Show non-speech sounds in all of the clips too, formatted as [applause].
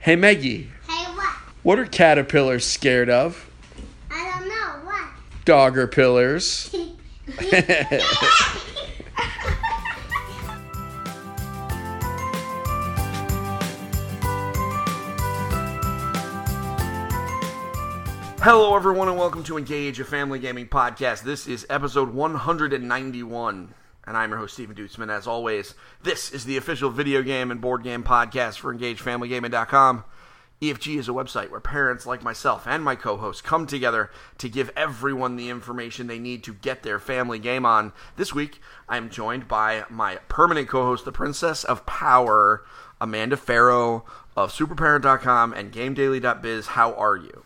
Hey Maggie, Hey, what? what are caterpillars scared of? I don't know. What? Dogger pillars. [laughs] Hello, everyone, and welcome to Engage, a family gaming podcast. This is episode 191, and I'm your host, Stephen Duetzmann. As always, this is the official video game and board game podcast for EngageFamilyGaming.com. EFG is a website where parents like myself and my co hosts come together to give everyone the information they need to get their family game on. This week, I am joined by my permanent co host, the Princess of Power, Amanda Farough of SuperParent.com and GameDaily.biz. How are you?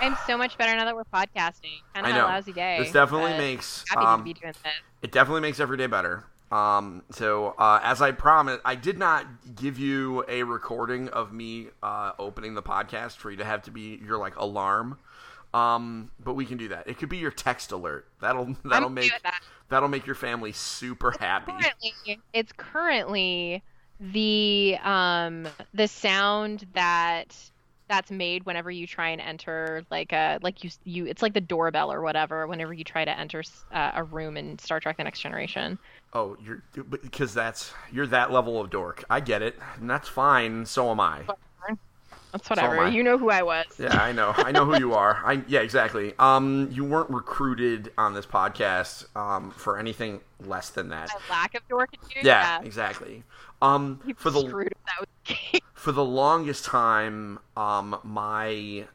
I'm so much better now that we're podcasting. Kind I of know. a lousy day. This definitely makes happy um, to be doing this. it definitely makes every day better. Um, so uh, as I promised, I did not give you a recording of me uh, opening the podcast for you to have to be your like alarm. Um, but we can do that. It could be your text alert. That'll that'll make that. that'll make your family super happy. Currently, it's currently the um the sound that that's made whenever you try and enter like a like you you it's like the doorbell or whatever whenever you try to enter uh, a room in Star Trek: The Next Generation. Oh, you're because that's you're that level of dork. I get it, and that's fine. So am I. That's whatever. I. You know who I was. Yeah, I know. I know who you are. I yeah, exactly. Um, you weren't recruited on this podcast um for anything less than that. My lack of dorkitude. Yeah, exactly. Um, for the screwed if that was [laughs] the case. for the longest time, um, my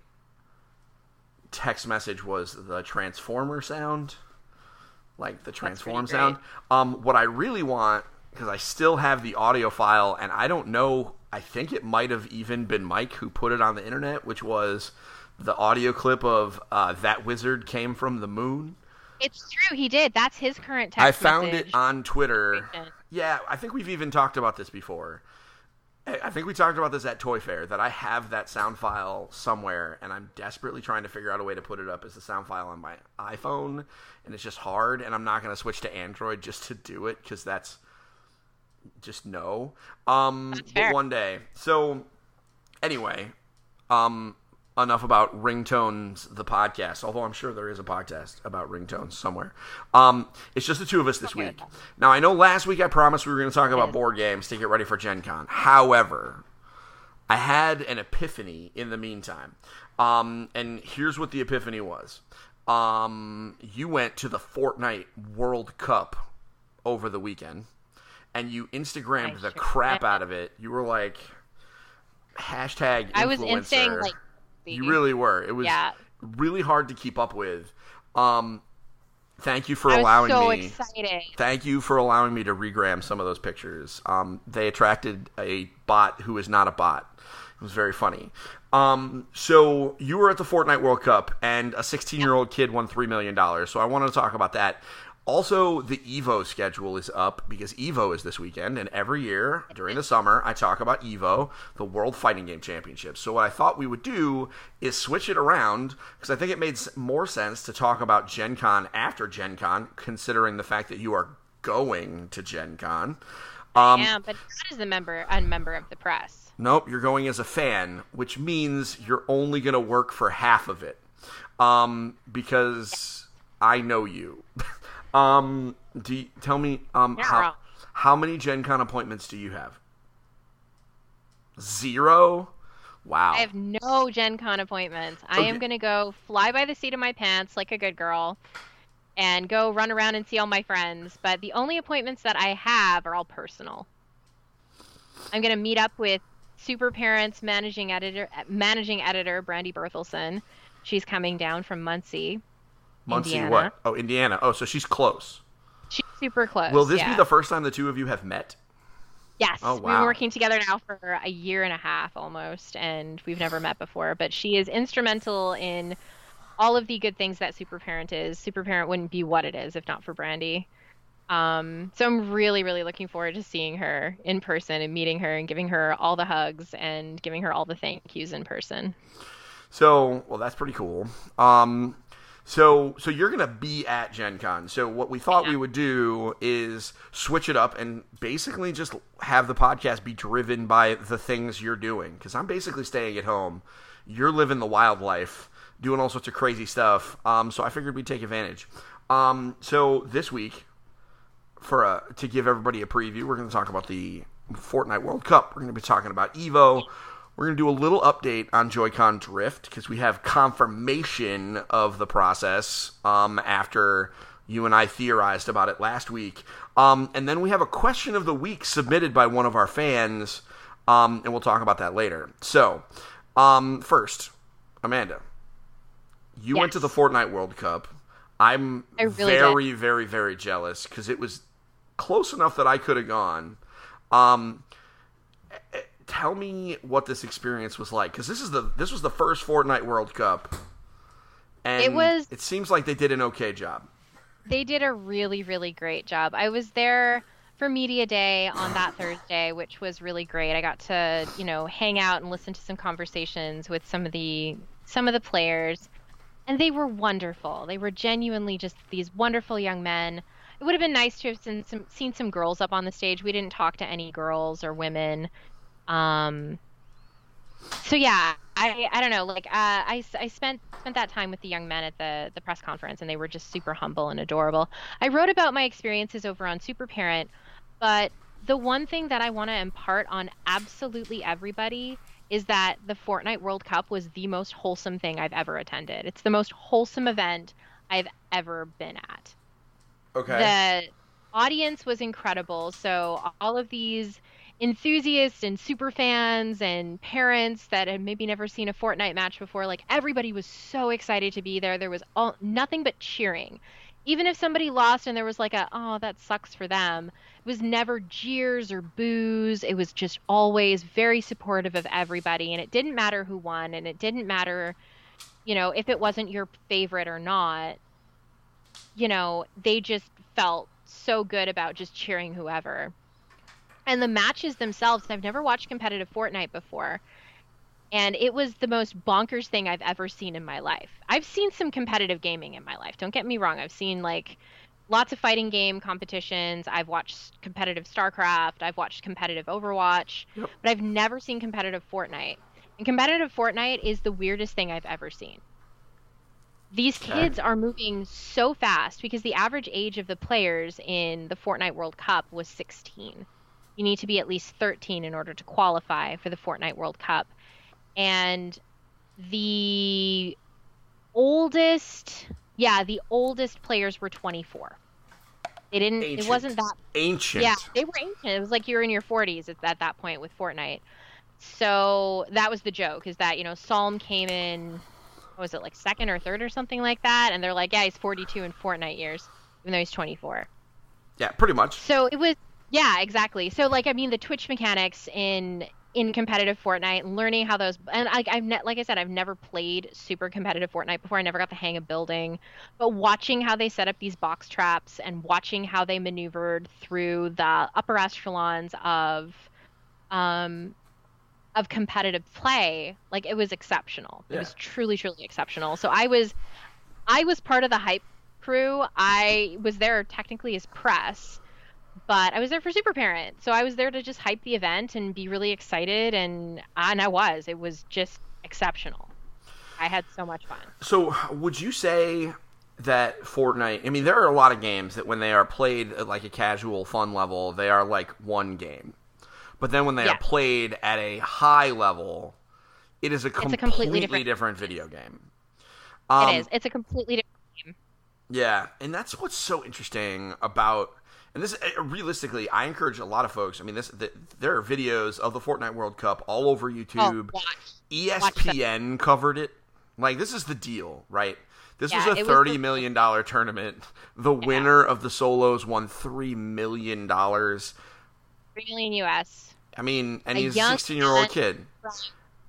text message was the transformer sound, like the transform sound. Um, what I really want, because I still have the audio file, and I don't know. I think it might have even been Mike who put it on the internet, which was the audio clip of uh, that wizard came from the moon. It's true. He did. That's his current text I found message. it on Twitter. Yeah, I think we've even talked about this before. I think we talked about this at Toy Fair that I have that sound file somewhere, and I'm desperately trying to figure out a way to put it up as a sound file on my iPhone, and it's just hard. And I'm not going to switch to Android just to do it because that's just no. Um, That's but one day. So anyway, um, enough about ringtones, the podcast. Although I'm sure there is a podcast about ringtones somewhere. Um, it's just the two of us this Okay. week. Now I know last week I promised we were going to talk about board games to get ready for Gen Con. However, I had an epiphany in the meantime. Um, and here's what the epiphany was. Um, you went to the Fortnite World Cup over the weekend, and you Instagrammed I the sure crap did. out of it. You were like, hashtag I was influencer. insane like You really were. It was Yeah. really hard to keep up with. Um, thank you for I was allowing so me. excited. Thank you for allowing me to regram some of those pictures. Um, they attracted a bot who is not a bot. It was very funny. Um, so you were at the Fortnite World Cup, and a 16 year old kid won three million dollars. So I wanted to talk about that. Also, the Evo schedule is up because Evo is this weekend, and every year during the summer, I talk about Evo, the World Fighting Game Championship. So, what I thought we would do is switch it around because I think it made more sense to talk about Gen Con after Gen Con, considering the fact that you are going to Gen Con. Um, yeah, but not as a member, a member of the press. Nope, you're going as a fan, which means you're only going to work for half of it. Um, because I know you. [laughs] um, do you, tell me um how wrong. how many Gen Con appointments do you have? Zero. Wow. I have no Gen Con appointments. I am going to go fly by the seat of my pants like a good girl and go run around and see all my friends. But the only appointments that I have are all personal. I'm going to meet up with Super Parents managing editor managing editor Brandy Berthelsen. She's coming down from Muncie. Muncie Indiana. what? Oh, Indiana. Oh, so she's close. She's super close. Will this yeah. be the first time the two of you have met? Yes, Oh, wow. we've been working together now for a year and a half almost, and we've never met before. But she is instrumental in all of the good things that Super Parent is. Super Parent wouldn't be what it is if not for Brandy. Um, so I'm really, really looking forward to seeing her in person and meeting her and giving her all the hugs and giving her all the thank yous in person. So, well, that's pretty cool. Um, So, so you're gonna be at Gen Con. So, what we thought Yeah. we would do is switch it up and basically just have the podcast be driven by the things you're doing. Because I'm basically staying at home. You're living the wildlife, doing all sorts of crazy stuff. Um, so I figured we'd take advantage. Um, so this week, for a, to give everybody a preview, we're going to talk about the Fortnite World Cup. We're going to be talking about Evo. We're going to do a little update on Joy-Con Drift because we have confirmation of the process um, after you and I theorized about it last week. Um, and then we have a question of the week submitted by one of our fans, um, and we'll talk about that later. So, um, first, Amanda, you went to the Fortnite World Cup. I'm really very, very, very jealous because it was close enough that I could have gone. Um, tell me what this experience was like because this is the this was the first Fortnite World Cup, and It was- It seems like they did an okay job. They did a really, really great job. I was there for media day on that Thursday, which was really great. I got to, you know, hang out and listen to some conversations with some of the some of the players, and they were wonderful. They were genuinely just these wonderful young men. It would have been nice to have seen some seen some girls up on the stage. We didn't talk to any girls or women. Um, so yeah, I I don't know. Like uh, I I spent spent that time with the young men at the the press conference, and they were just super humble and adorable. I wrote about my experiences over on Super Parent, but the one thing that I want to impart on absolutely everybody is that the Fortnite World Cup was the most wholesome thing I've ever attended. It's the most wholesome event I've ever been at Okay. the audience was incredible. So all of these enthusiasts and super fans and parents that had maybe never seen a Fortnite match before, like everybody was so excited to be there. There was all nothing but cheering. Even if somebody lost and there was like a oh that sucks for them, it was never jeers or boos. It was just always very supportive of everybody and it didn't matter who won and it didn't matter you know if it wasn't your favorite or not you know, they just felt so good about just cheering whoever. And the matches themselves, I've never watched competitive Fortnite before. And it was the most bonkers thing I've ever seen in my life. I've seen some competitive gaming in my life. Don't get me wrong. I've seen like lots of fighting game competitions. I've watched competitive StarCraft. I've watched competitive Overwatch. Yep. But I've never seen competitive Fortnite. And competitive Fortnite is the weirdest thing I've ever seen these kids are moving so fast because the average age of the players in the Fortnite World Cup was 16. You need to be at least 13 in order to qualify for the Fortnite World Cup. And the oldest, yeah, the oldest players were 24. They didn't, Ancient. it wasn't that Ancient. yeah, they were ancient. It was like you're in your 40s at, at that point with Fortnite. So that was the joke is that, you know, Psalm came in, what was it, like second or third or something like that? And they're like, yeah, he's 42 in Fortnite years, even though he's 24. Yeah, pretty much. So it was, yeah, exactly. So, like, I mean, the Twitch mechanics in in competitive Fortnite learning how those and I, I've ne- like I said I've never played super competitive Fortnite before. I never got the hang of building. But watching how they set up these box traps and watching how they maneuvered through the upper echelons of um of competitive play like it was exceptional. It was truly truly exceptional. So I was I was part of the hype crew. I was there technically as press but I was there for Super Parent, so I was there to just hype the event and be really excited, and and I was. It was just exceptional. I had so much fun. So, would you say that Fortnite? I mean, there are a lot of games that when they are played at like a casual, fun level, they are like one game. But then when they Yeah. are played at a high level, it is a completely, completely different, different- video game. Um, it is. It's a completely different. Yeah, and that's what's so interesting about. And this, uh, realistically, I encourage a lot of folks. I mean, this the, there are videos of the Fortnite World Cup all over Oh, YouTube. watch. E Watch ESPN covered it. Like this is the deal, right? This Yeah, was a was thirty the- million dollar tournament. The winner of the solos won three million dollars. Three million US I mean, and A he's a sixteen year old kid. from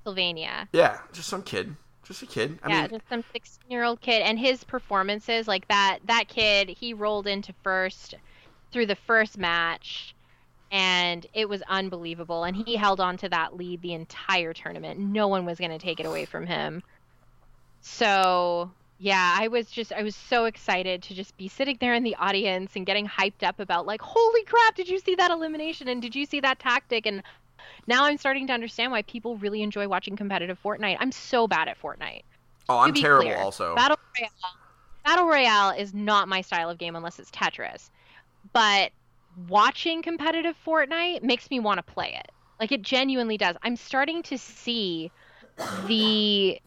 Pennsylvania. Yeah, just some kid, just a kid. I yeah, mean, just some sixteen-year-old kid, and his performances, like that, that kid, he rolled into first through the first match, and it was unbelievable. And he held on to that lead the entire tournament. No one was going to take it away from him. So, yeah, I was just I was so excited to just be sitting there in the audience and getting hyped up about like, holy crap, did you see that elimination and did you see that tactic? And now I'm starting to understand why people really enjoy watching competitive Fortnite. I'm so bad at Fortnite. Oh, I'm terrible clear, also. Battle Royale, Battle Royale is not my style of game unless it's Tetris. But watching competitive Fortnite makes me want to play it. Like it genuinely does. I'm starting to see the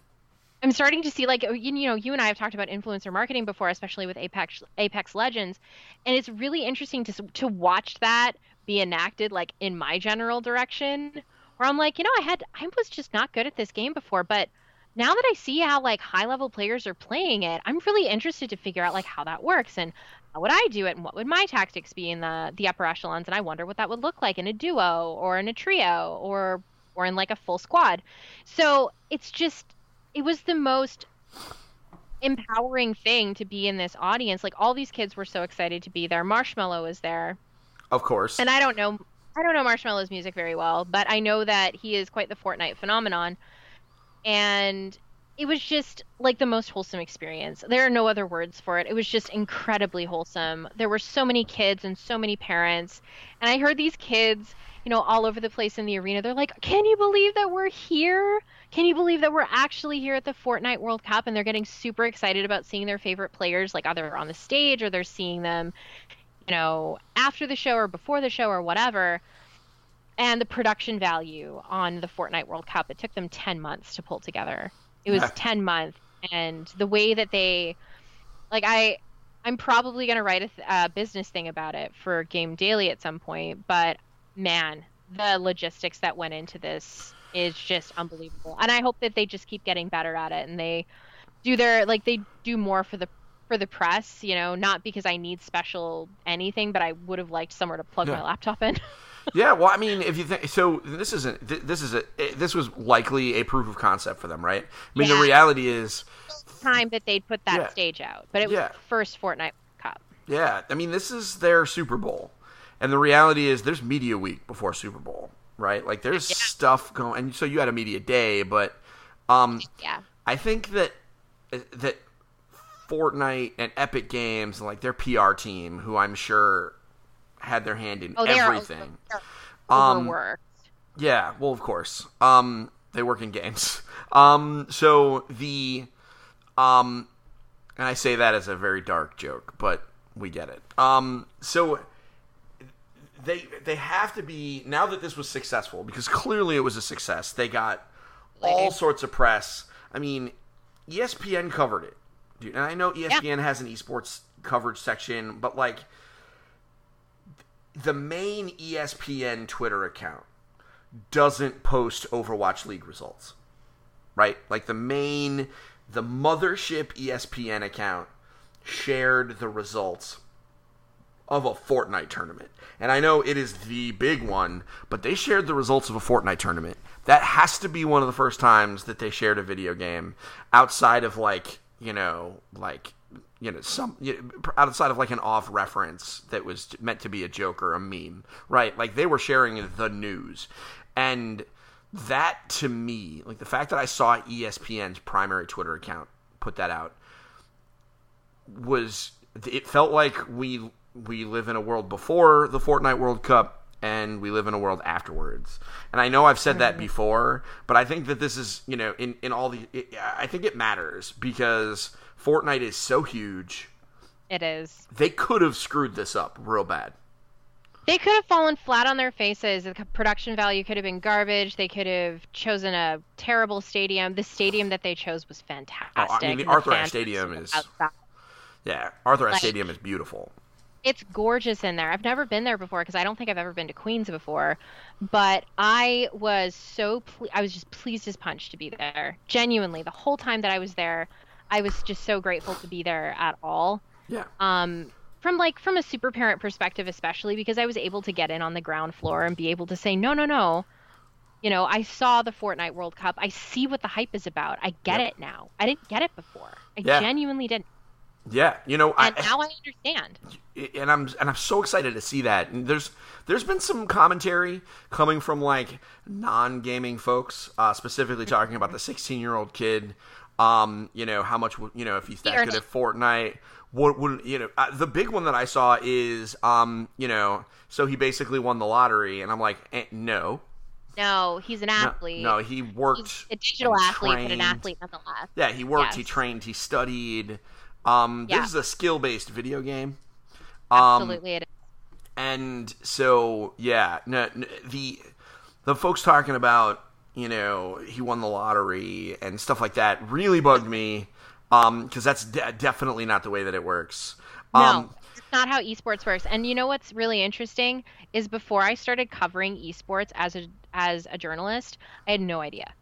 I'm starting to see like you, know you and I have talked about influencer marketing before, especially with Apex Apex Legends, and it's really interesting to to watch that be enacted like in my general direction, where I'm like, you know, I had I was just not good at this game before, but now that I see how like high level players are playing it, I'm really interested to figure out like how that works and how would I do it and what would my tactics be in the the upper echelons and I wonder what that would look like in a duo or in a trio or or in like a full squad. So it's just it was the most empowering thing to be in this audience. Like all these kids were so excited to be there. Marshmello was there. Of course. And I don't know I don't know Marshmello's music very well, but I know that he is quite the Fortnite phenomenon. And it was just like the most wholesome experience. There are no other words for it. It was just incredibly wholesome. There were so many kids and so many parents. And I heard these kids, you know, all over the place in the arena. They're like, "Can you believe that we're here? Can you believe that we're actually here at the Fortnite World Cup?" And they're getting super excited about seeing their favorite players like either on the stage or they're seeing them, you know, after the show or before the show or whatever and the production value on the Fortnite World Cup. It took them 10 months to pull together. It was 10 months and the way that they like I I'm probably going to write a, th- a business thing about it for Game Daily at some point, but man, the logistics that went into this is just unbelievable. And I hope that they just keep getting better at it and they do their like they do more for the for the press, you know, not because I need special anything, but I would have liked somewhere to plug yeah. my laptop in. [laughs] yeah, well, I mean, [laughs] if you think so, this isn't this is a this was likely a proof of concept for them, right? I mean, yeah. the reality is time that they'd put that yeah. stage out, but it was first Fortnite Cup. Yeah, I mean, this is their Super Bowl, and the reality is there's media week before Super Bowl, right? Like there's stuff going, and so you had a media day, but um, yeah, I think that that Fortnite and Epic Games, like their PR team, who I'm sure had their hand in oh, everything. Um, yeah, well, of course. Um, they work in games. [laughs] Um, so the, um, and I say that as a very dark joke, but we get it. Um, so they they have to be now that this was successful because clearly it was a success. They got all sorts of press. I mean, ESPN covered it, dude. And I know ESPN yeah. has an esports coverage section, but like the main ESPN Twitter account doesn't post Overwatch League results. Right? Like the main the mothership ESPN account shared the results of a Fortnite tournament. And I know it is the big one, but they shared the results of a Fortnite tournament. That has to be one of the first times that they shared a video game outside of like, you know, like you know some you know, outside of like an off reference that was meant to be a joke or a meme right? Like they were sharing the news. And that to me like the fact that i saw espn's primary twitter account put that out was it felt like we we live in a world before the fortnite world cup and we live in a world afterwards. And I know I've said that before, but I think that this is, you know, in, in all the, it, I think it matters because Fortnite is so huge. It is. They could have screwed this up real bad. They could have fallen flat on their faces. The production value could have been garbage. They could have chosen a terrible stadium. The stadium that they chose was fantastic. Oh, I mean, the, Arthur Ashe Stadium is. Outside. Yeah, Arthur Ashe like, Stadium is beautiful. It's gorgeous in there. I've never been there before because I don't think I've ever been to Queens before. But I was so ple- I was just pleased as punch to be there. Genuinely, the whole time that I was there, I was just so grateful to be there at all. Yeah. Um, from like from a super parent perspective, especially because I was able to get in on the ground floor and be able to say, no, no, no. You know, I saw the Fortnite World Cup. I see what the hype is about. I get yep. it now. I didn't get it before. I yeah. genuinely didn't. Yeah, you know, and I, now I understand. And I'm and I'm so excited to see that. And there's there's been some commentary coming from like non gaming folks, uh, specifically talking about the 16 year old kid Um, you know how much you know if he's that good at Fortnite. What would you know? Uh, the big one that I saw is um, you know, so he basically won the lottery, and I'm like, eh, no, No, he's an athlete. no, he worked. He's a digital athlete, but an trained. athlete nonetheless. Yeah, he worked, he trained, he studied. Um, Yeah. this is a skill-based video game. Um, Absolutely, it is. and so yeah, no, n the the folks talking about you know he won the lottery and stuff like that really bugged me because that's de- definitely not the way that it works. No, Um, it's not how esports works. And you know what's really interesting is before I started covering esports as a as a journalist, I had no idea.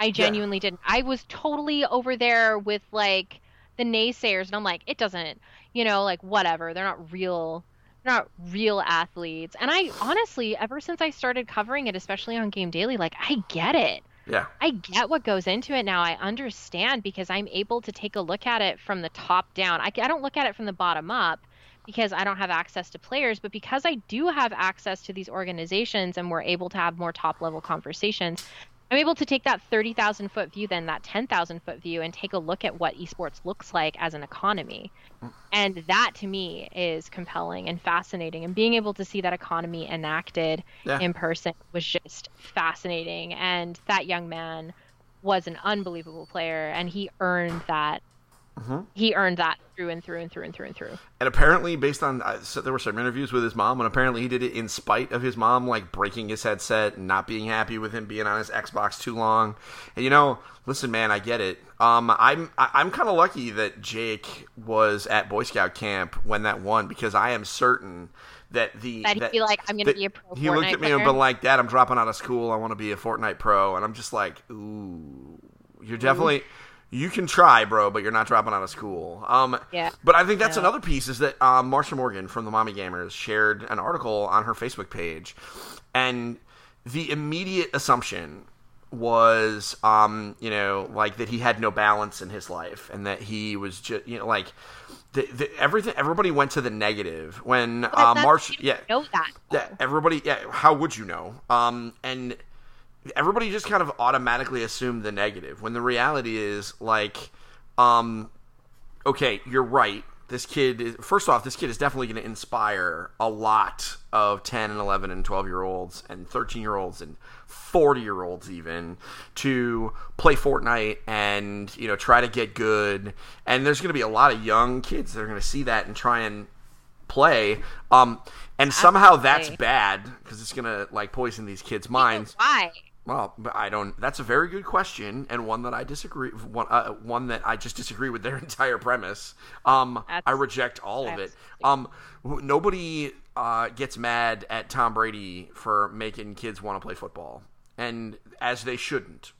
I genuinely didn't. I was totally over there with like the naysayers, and I'm like, it doesn't, you know, like whatever. They're not real. They're not real athletes. And I honestly, ever since I started covering it, especially on Game Daily, like I get it. yeah, I get what goes into it now. I understand because I'm able to take a look at it from the top down. I, I don't look at it from the bottom up because I don't have access to players, but because I do have access to these organizations and we're able to have more top level conversations, I'm able to take that 30,000 foot view, then that 10,000 foot view, and take a look at what esports looks like as an economy. And that to me is compelling and fascinating. And being able to see that economy enacted Yeah. in person was just fascinating. And that young man was an unbelievable player, and he earned that. Mhm. He earned that through and through and through and through and through. and apparently based on uh, so there were some interviews with his mom, and apparently he did it in spite of his mom like breaking his headset and not being happy with him being on his Xbox too long. And you know, listen, man, I get it. Um, I'm I'm kind of lucky that Jake was at Boy Scout camp when that won because I am certain that the That he'd be like, "I'm gonna be a pro He looked at me and been like, "Dad, I'm dropping out of school. I want to be a Fortnite pro," and I'm just like, "Ooh, you're definitely." You can try, bro, but you're not dropping out of school. Um, Yeah. But I think that's No. another piece is that um, Marsha Morgan from the Mommy Gamers shared an article on her Facebook page, and the immediate assumption was, um, you know, like that he had no balance in his life, and that he was just, you know, like the, the, everything. Everybody went to the negative when uh, Marsha, yeah, know that. yeah, everybody. Yeah, how would you know? Um, and everybody just kind of automatically assumed the negative when the reality is like, um, okay, you're right. This kid is first off, this kid is definitely going to inspire a lot of 10 and 11 and 12 year olds and 13 year olds and 40 year olds even to play Fortnite and you know try to get good. And there's going to be a lot of young kids that are going to see that and try and play. Um, and somehow that's bad because it's gonna like poison these kids' minds. Why? Well, I don't. That's a very good question and one that I disagree. One, uh, one that I just disagree with their [laughs] entire premise. Um, That's- I reject all of it. Um, nobody uh, gets mad at Tom Brady for making kids want to play football, and as they shouldn't,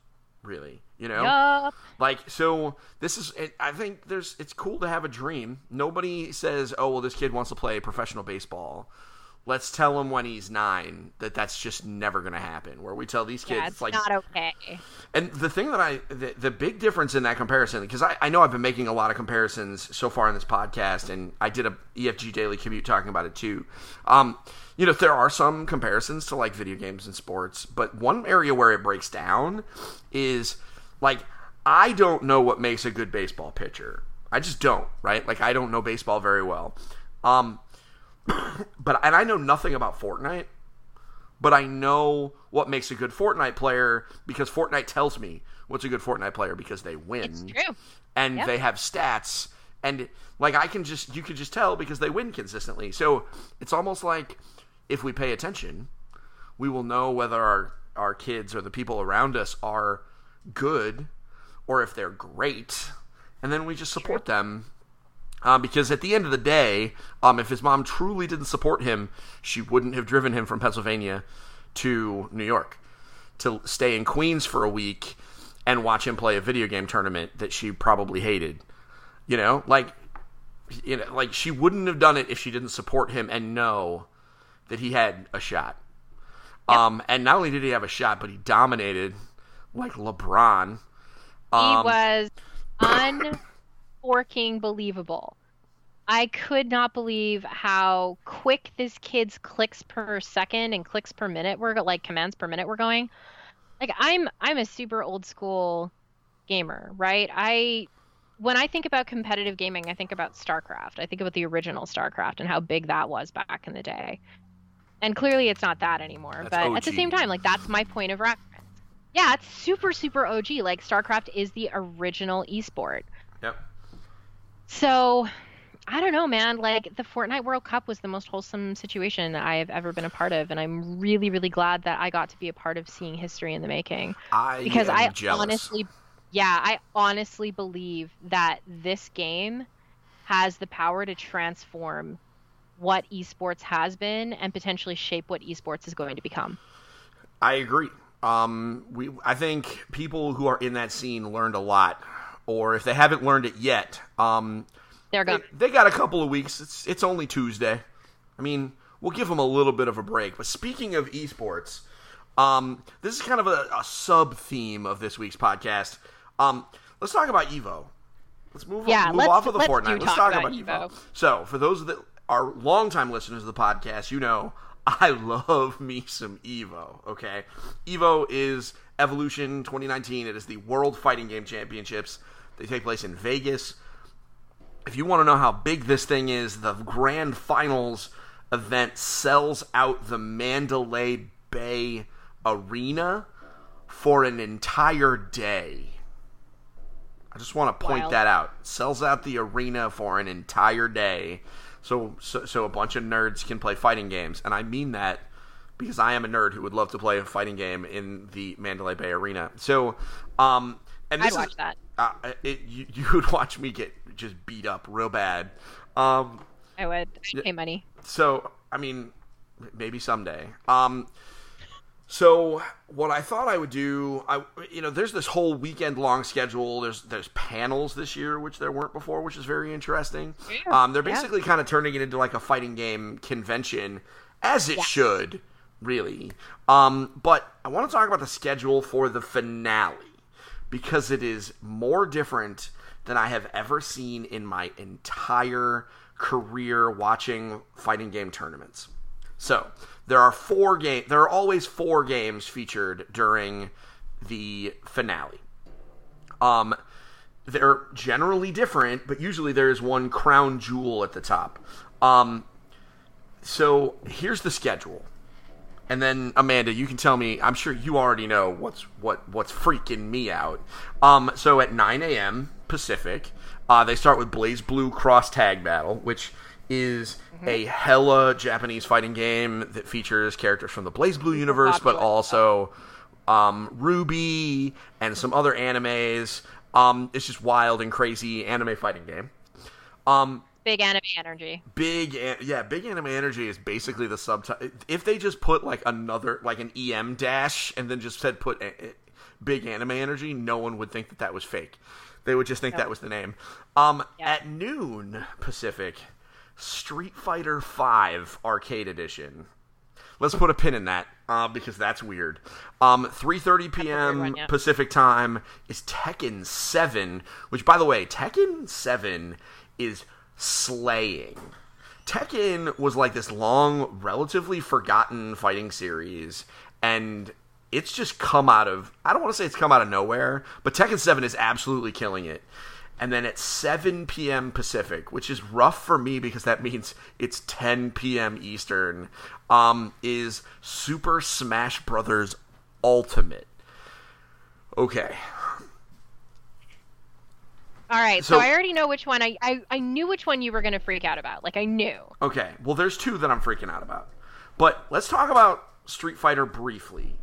really. You know. Yup. Like so, this is. I think there's. It's cool to have a dream. Nobody says, "Oh, well, this kid wants to play professional baseball." Let's tell him when he's nine that that's just never going to happen. Where we tell these kids, Yeah, it's, like, not okay. and the thing that I, the, the big difference in that comparison, because I, I know I've been making a lot of comparisons so far in this podcast, and I did a EFG Daily commute talking about it too. Um, you know, there are some comparisons to like video games and sports, but one area where it breaks down is like I don't know what makes a good baseball pitcher. I just don't, right? Like I don't know baseball very well. Um, [coughs] but and I know nothing about Fortnite but I know what makes a good Fortnite player because Fortnite tells me what's a good Fortnite player because they win. It's true. And Yep. they have stats and like I can just you can just tell because they win consistently. So it's almost like if we pay attention, we will know whether our our kids or the people around us are good or if they're great. And then we just support them um, because at the end of the day, um, if his mom truly didn't support him, she wouldn't have driven him from Pennsylvania to New York to stay in Queens for a week and watch him play a video game tournament that she probably hated. You know, like, you know, like she wouldn't have done it if she didn't support him and know that he had a shot. Um, and not only did he have a shot, but he dominated like LeBron. He was [coughs] was unforking believable. I could not believe how quick this kid's clicks per second and clicks per minute were like commands per minute were going. Like I'm I'm a super old school gamer, right? I when I think about competitive gaming, I think about StarCraft. I think about the original StarCraft and how big that was back in the day. And clearly it's not that anymore. That's but OG. at the same time, like that's my point of reference. Yeah, it's super super OG. Like StarCraft is the original esport. Yep. So, I don't know, man. Like the Fortnite World Cup was the most wholesome situation I have ever been a part of, and I'm really, really glad that I got to be a part of seeing history in the making. I Because I jealous. honestly, yeah, I honestly believe that this game has the power to transform what esports has been and potentially shape what esports is going to become. I agree. Um, we I think people who are in that scene learned a lot, or if they haven't learned it yet, um, They're they, they got a couple of weeks. It's it's only Tuesday. I mean, we'll give them a little bit of a break. But speaking of esports, um, this is kind of a, a sub theme of this week's podcast. Um, let's talk about Evo. Let's move, Yeah, move let's- off of the let's Fortnite. Let's talk talk about about, Evo. Evo. So, for those that are longtime listeners of the podcast, you know I [laughs] love me some Evo. Okay, Evo is Evolution 2019. It is the World Fighting Game Championships. They take place in Vegas. If you want to know how big this thing is, the grand finals event sells out the Mandalay Bay Arena for an entire day. I just want to point Wild. that out. Sells out the arena for an entire day. So, so so a bunch of nerds can play fighting games, and I mean that because I am a nerd who would love to play a fighting game in the Mandalay Bay Arena. So, um, and I'd watch is, that. uh, it, you, you would watch me get just beat up real bad. Um, I would. I'd pay money. so I mean, maybe someday. Um, so what I thought I would do, I you know, there's this whole weekend long schedule. There's there's panels this year, which there weren't before, which is very interesting. Yeah, Um, they're yeah. basically kind of turning it into like a fighting game convention, as it Yeah. should, really. Um, but I want to talk about the schedule for the finale because it is more different than I have ever seen in my entire career watching fighting game tournaments. So there are four game. There are always four games featured during the finale. Um, they're generally different, but usually there is one crown jewel at the top. Um, so here's the schedule. And then Amanda, you can tell me. I'm sure you already know what's what what's freaking me out. Um, so at 9 a.m. Pacific, uh, they start with BlazBlue Cross Tag Battle, which is a hella Japanese fighting game that features characters from the BlazBlue universe, but also um, RWBY and some other animes. Um, it's just wild and crazy anime fighting game. Um, Big anime energy. big an- yeah big anime energy is basically the subtitle if they just put like another like an em dash and then just said put a- a- big anime energy no one would think that that was fake they would just think that was the name um Yeah. at noon pacific street fighter 5 arcade edition let's put a pin in that uh, because that's weird um 3.30 p.m one, yeah. pacific time is tekken 7 which by the way tekken 7 is slaying Tekken was like this long, relatively forgotten fighting series, and it's just come out of I don't want to say it's come out of nowhere, but Tekken 7 is absolutely killing it. And then at 7 p.m. Pacific, which is rough for me because that [laughs] means it's 10 p.m. Eastern, um, is Super Smash Brothers Ultimate. Okay. All right, so, So- I already know which one. I, I I knew which one you were gonna freak out about. Like I knew. Okay. Well, there's two that I'm freaking out about. But let's talk about Street Fighter briefly.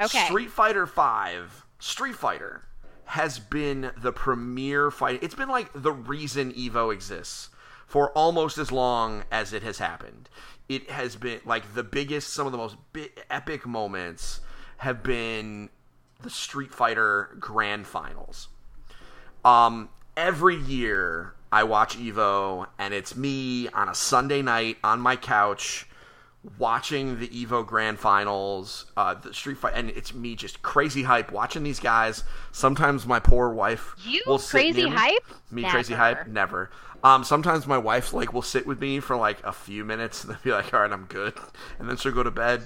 Okay. Street Fighter 5, Street Fighter has been the premier fight. It's been like the reason Evo exists for almost as long as it has happened. It has been like the biggest, some of the most bi- epic moments have been the Street Fighter Grand Finals. Um, every year I watch Evo, and it's me on a Sunday night on my couch watching the Evo Grand Finals, uh, the Street Fight, and it's me just crazy hype watching these guys. Sometimes my poor wife You will sit crazy near hype? Me crazy Never. hype? Never. Um, sometimes my wife like will sit with me for like a few minutes and then be like, "All right, I'm good," and then she'll go to bed.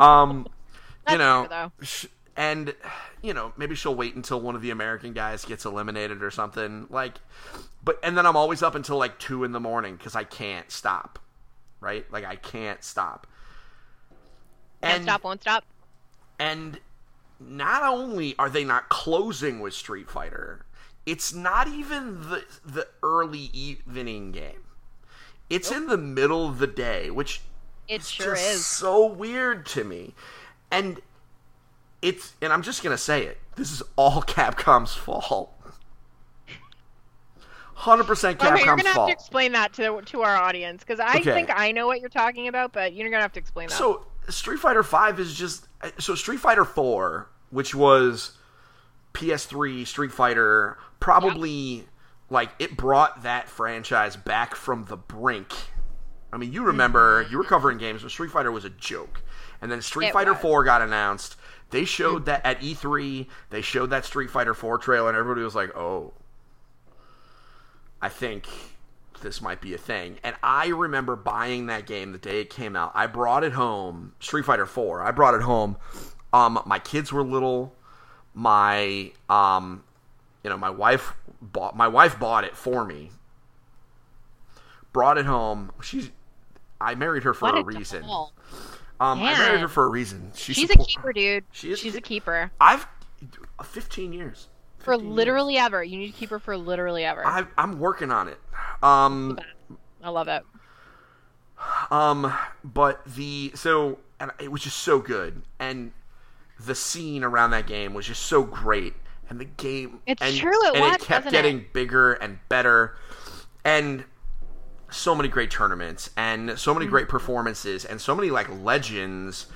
Um, [laughs] you know, fair, though. sh- and you know, maybe she'll wait until one of the American guys gets eliminated or something. Like, but and then I'm always up until like two in the morning because I can't stop. Right? Like I can't stop. Can't stop, won't stop. And not only are they not closing with Street Fighter, it's not even the the early evening game. It's in the middle of the day, which It sure just is. so weird to me. And it's and I'm just gonna say it. This is all [laughs] Capcom's fault. Hundred percent Okay, you're Capcom's gonna have to explain that to to our audience because I Okay. think I know what you're talking about, but you're gonna have to explain that. So Street Fighter Five is just so Street Fighter Four, which was PS3 Street Fighter, probably like it brought that franchise back from the brink. I mean, you mm-hmm. remember you were covering games when Street Fighter was a joke, and then Street It Fighter was. Four got announced. They showed that at E3. They showed that Street Fighter Four trailer, and everybody was like, "Oh, I think this might be a thing. And I remember buying that game the day it came out. I brought it home, Street Fighter 4. I brought it home. Um, my kids were little. My um, you know, my wife bought my wife bought it for me. Brought it home. She's I married her for what a reason. Um, I married her for a reason. She She's a keeper, dude. She is She's a keeper I've 15 years. for 15 years. literally ever. You need to keep her for literally ever. I, I'm working on it. Um, I love it. Um, but the so and it was just so good, and the scene around that game was just so great, and the game It's and, true, it and was, it kept getting it? bigger and better, and so many great tournaments and so Mm-hmm. many great performances and so many like legends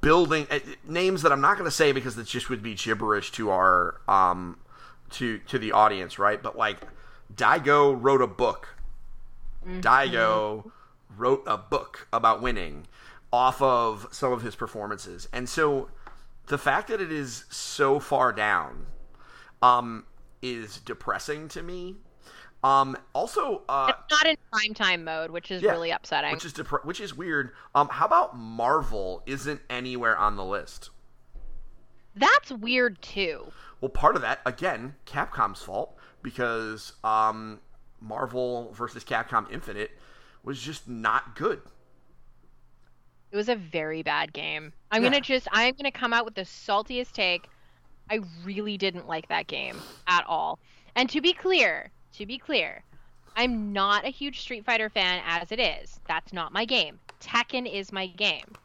building uh, names that I'm not going to say because it just would be gibberish to our um to to the audience, right? But like Daigo wrote a book. Mm-hmm. Daigo wrote a book about winning off of some of his performances. And so the fact that it is so far down um is depressing to me. Um also uh It's not in prime time mode, which is yeah, really upsetting. Which is depre- which is weird. Um how about Marvel isn't anywhere on the list? That's weird too. Well, part of that again, Capcom's fault because um, Marvel versus Capcom Infinite was just not good. It was a very bad game. I'm Yeah. gonna just I'm gonna come out with the saltiest take. I really didn't like that game at all. And to be clear, to be clear, I'm not a huge Street Fighter fan as it is. That's not my game. Tekken is my game.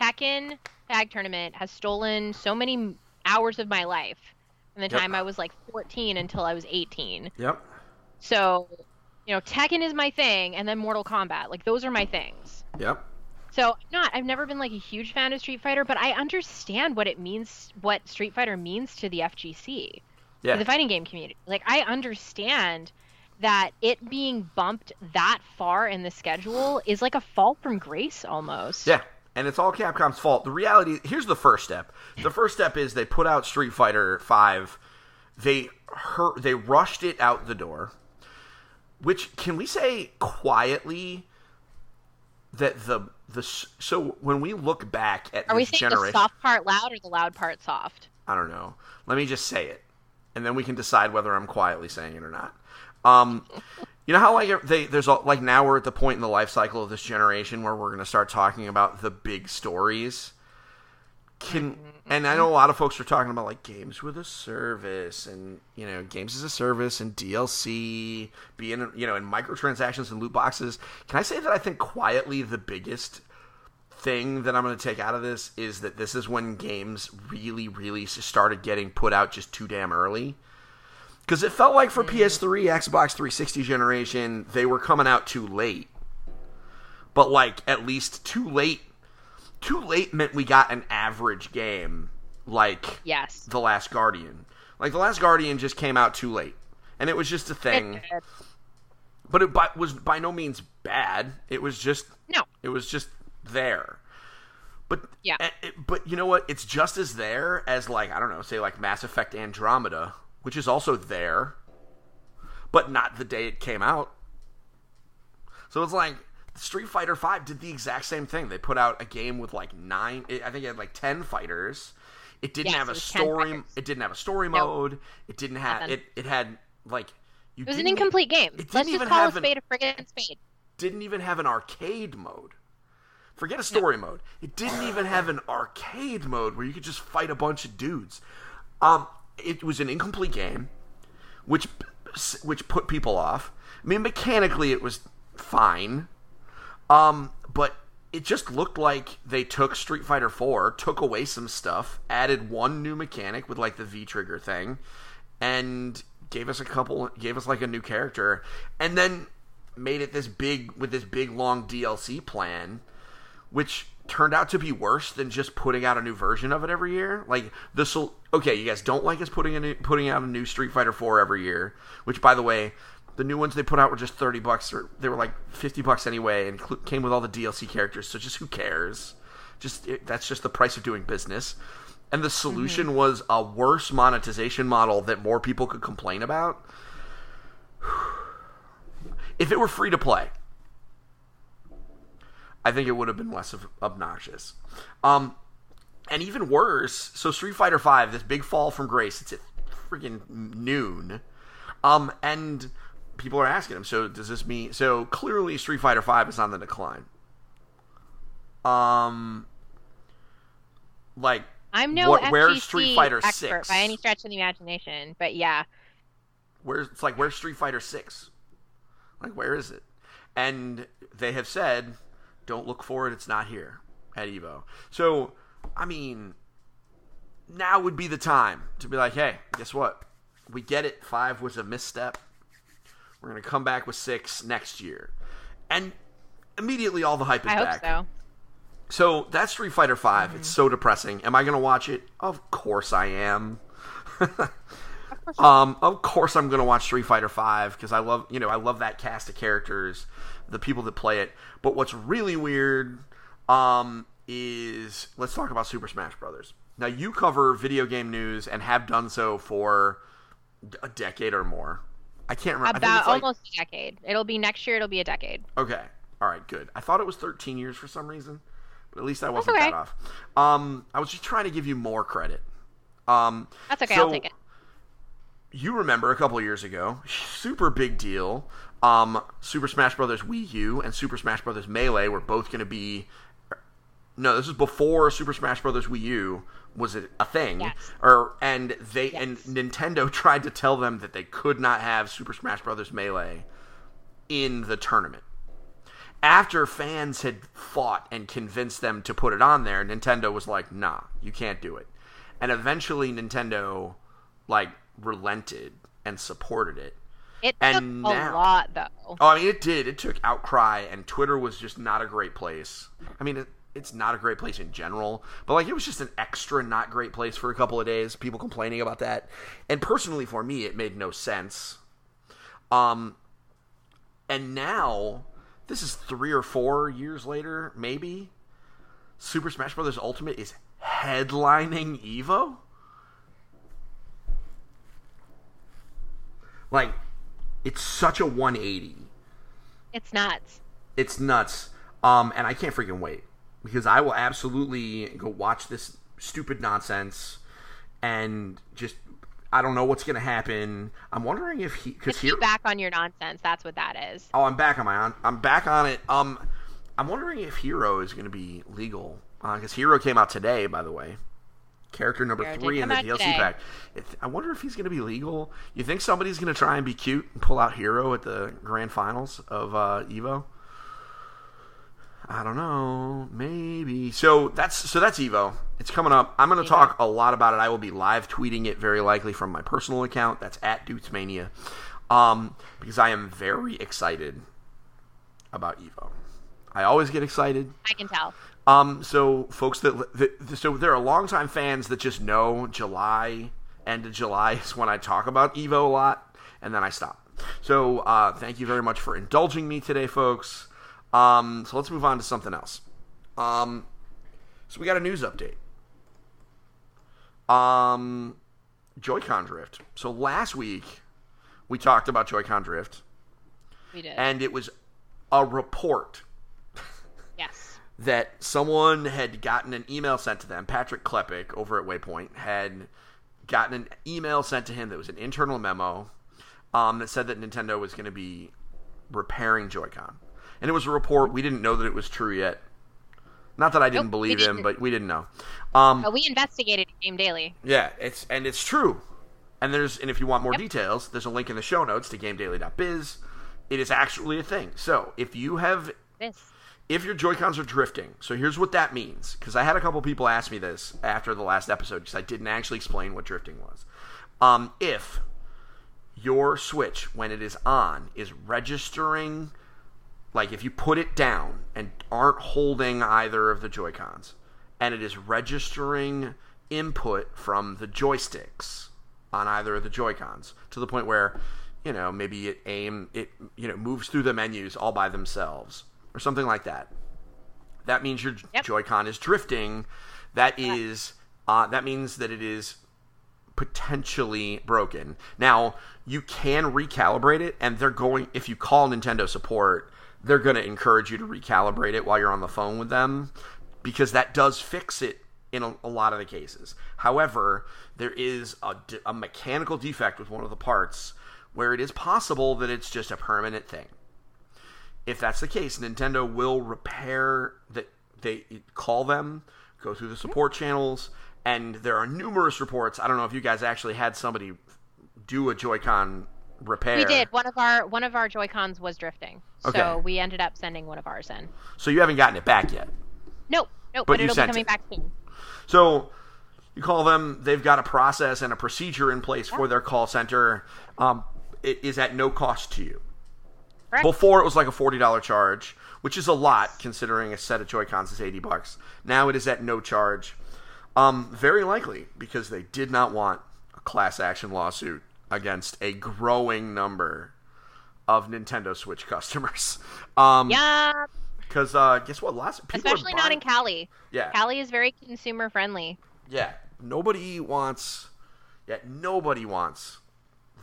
Tekken Tag Tournament has stolen so many hours of my life from the Yep. time I was like 14 until I was 18. Yep. So, you know, Tekken is my thing, and then Mortal Kombat. Like those are my things. Yep. So not I've never been like a huge fan of Street Fighter, but I understand what it means what Street Fighter means to the FGC. Yeah. To the fighting game community. Like I understand that it being bumped that far in the schedule is like a fall from grace almost. Yeah. And it's all Capcom's fault. The reality here's the first step. The first step is they put out Street Fighter 5. They hur- they rushed it out the door. Which can we say quietly that the the so when we look back at Are we saying generation the soft part loud or the loud part soft? I don't know. Let me just say it, and then we can decide whether I'm quietly saying it or not. Um, you know how like they there's a, like now we're at the point in the life cycle of this generation where we're going to start talking about the big stories. Can and I know a lot of folks are talking about like games with a service and you know games as a service and DLC being you know and microtransactions and loot boxes. Can I say that I think quietly the biggest thing that I'm going to take out of this is that this is when games really, really started getting put out just too damn early. Because it felt like for mm-hmm. PS3, Xbox 360 generation, they were coming out too late. But like at least too late. Too late meant we got an average game like Yes. The Last Guardian. Like The Last Guardian just came out too late, and it was just a thing. But it by, was by no means bad. It was just No. it was just there. But Yeah. eh, but you know what? It's just as there as like I don't know, say like Mass Effect Andromeda, which is also there, but not the day it came out. So it's like Street Fighter Five did the exact same thing. They put out a game with like nine, I think it had like ten fighters. It didn't have it a story. It didn't have a story Nope. mode. It didn't have Nothing. it. It had like you. It was an incomplete game. didn't Let's even just call a have an- spade a friggin' spade. Didn't even have an arcade mode. Forget a story mode. It didn't even have an arcade mode where you could just fight a bunch of dudes. Um, it was an incomplete game, which which put people off. I mean, mechanically it was fine, um, but it just looked like they took Street Fighter 4, took away some stuff, added one new mechanic with like the V trigger thing, and gave us a couple, gave us like a new character, and then made it this big with this big long DLC plan, which turned out to be worse than just putting out a new version of it every year. Like this will okay, you guys don't like us putting a new, putting out a new Street Fighter 4 every year, which by the way, the new ones they put out were just 30 bucks or they were like 50 bucks anyway and cl- came with all the DLC characters, so just who cares? Just it, that's just the price of doing business. And the solution mm-hmm. was a worse monetization model that more people could complain about. [sighs] If it were free to play, I think it would have been less of obnoxious. Um, and even worse, so Street Fighter Five, this big fall from grace, it's at freaking noon, um, and people are asking him, so does this mean? So clearly, Street Fighter Five is on the decline. Um, like I'm no what- where's Street Fighter expert 6? by any stretch of the imagination, but yeah, where's it's like where's Street Fighter Six? Like where is it? And they have said, don't look for it. It's not here at Evo. So I mean, now would be the time to be like, hey, guess what? We get it. Five was a misstep. We're gonna come back with six next year, and immediately all the hype is I hope back. so. So that's Street Fighter 5 Mm-hmm. It's so depressing. Am I going to watch it? Of course I am. [laughs] um, of course I'm going to watch Street Fighter 5 because I love, you know, I love that cast of characters, the people that play it. But what's really weird um, is let's talk about Super Smash Brothers. Now you cover video game news and have done so for a decade or more. I can't remember. About like- almost a decade. It'll be next year. It'll be a decade. Okay. All right, good. I thought it was 13 years for some reason, but at least I wasn't okay. that off. Um, I was just trying to give you more credit. Um, That's okay. so I'll take it. You remember a couple of years ago, super big deal. Um, Super Smash Brothers Wii U and Super Smash Brothers Melee were both going to be. No, this is before Super Smash Brothers Wii U was a a thing, Yes. or and they and Nintendo [laughs] tried to tell them that they could not have Super Smash Brothers Melee in the tournament after fans had fought and convinced them to put it on there, Nintendo was like, "Nah, you can't do it." And eventually Nintendo like relented and supported it. It and took now- a lot, though. Oh, I mean, it did. It took outcry, and Twitter was just not a great place. I mean, it, it's not a great place in general, but like it was just an extra not great place for a couple of days. People complaining about that, and personally for me, it made no sense. Um, and now this is three or four years later, maybe. Super Smash Bros. Ultimate is headlining Evo. Like, it's such a 180 It's nuts. it's nuts um and i can't freaking wait because i will absolutely go watch this stupid nonsense and just i don't know what's gonna happen i'm wondering if he because Get here you back on your nonsense. That's what that is. oh i'm back on my on i'm back on it um i'm wondering if hero is gonna be legal because hero came out today by the way character number three in the dlc today. pack If- i wonder if he's gonna be legal you think somebody's gonna try and be cute and pull out hero at the grand finals of uh evo I don't know, maybe. So that's so that's Evo. It's coming up. I'm going to talk a lot about it. I will be live tweeting it very likely from my personal account. That's at Duetzmania, um, because I am very excited about Evo. I always get excited. I can tell. Um, so folks that, that so there are longtime fans that just know July end of July is when I talk about Evo a lot, and then I stop. So uh, thank you very much for indulging me today, folks. Um, so let's move on to something else. Um, so we got a news update. Um, Joy-Con drift. So last week we talked about Joy-Con drift, We did. and it was a report yes. That someone had gotten an email sent to them. Patrick Klepek over at Waypoint had gotten an email sent to him that was an internal memo um, that said that Nintendo was going to be repairing Joy-Con, and it was a report. We didn't know that it was true yet. Not that I didn't Nope, believe him, didn't. but we didn't know. Um, we investigated Game Daily. yeah, it's and it's true. And there's and if you want more Yep. details, there's a link in the show notes to GameDaily.biz. It is actually a thing. So if you have This. If your Joy Cons are drifting, so here's what that means. Because I had a couple people ask me this after the last episode because I didn't actually explain what drifting was. Um, if your Switch, when it is on, is registering, like if you put it down and aren't holding either of the Joy Cons, and it is registering input from the joysticks on either of the Joy Cons to the point where, you know, maybe it aim it you know moves through the menus all by themselves or something like that. That means your Yep. Joy-Con is drifting. That is uh, that means that it is potentially broken. Now, you can recalibrate it and they're going if you call Nintendo support, they're going to encourage you to recalibrate it while you're on the phone with them because that does fix it in a, a lot of the cases. However, there is a mechanical defect with one of the parts where it is possible that it's just a permanent thing if that's the case, Nintendo will repair that. They call them, go through the support channels, and there are numerous reports. I don't know if you guys actually had somebody do a Joy-Con repair. We did. One of our one of our Joy Cons was drifting, Okay. so we ended up sending one of ours in. So you haven't gotten it back yet. Nope, nope. But But, you it'll be sent coming it. back soon. So you call them. They've got a process and a procedure in place for their call center. Um, it is at no cost to you. Before it was like a forty dollar charge, which is a lot considering a set of Joy Cons is eighty bucks. Now it is at no charge. Um, very likely because they did not want a class action lawsuit against a growing number of Nintendo Switch customers. [laughs] Um, yeah, Because uh, guess what? Lots of people, are especially not in Cali. Yeah. Cali is very consumer friendly. Yeah, nobody wants. Yeah, nobody wants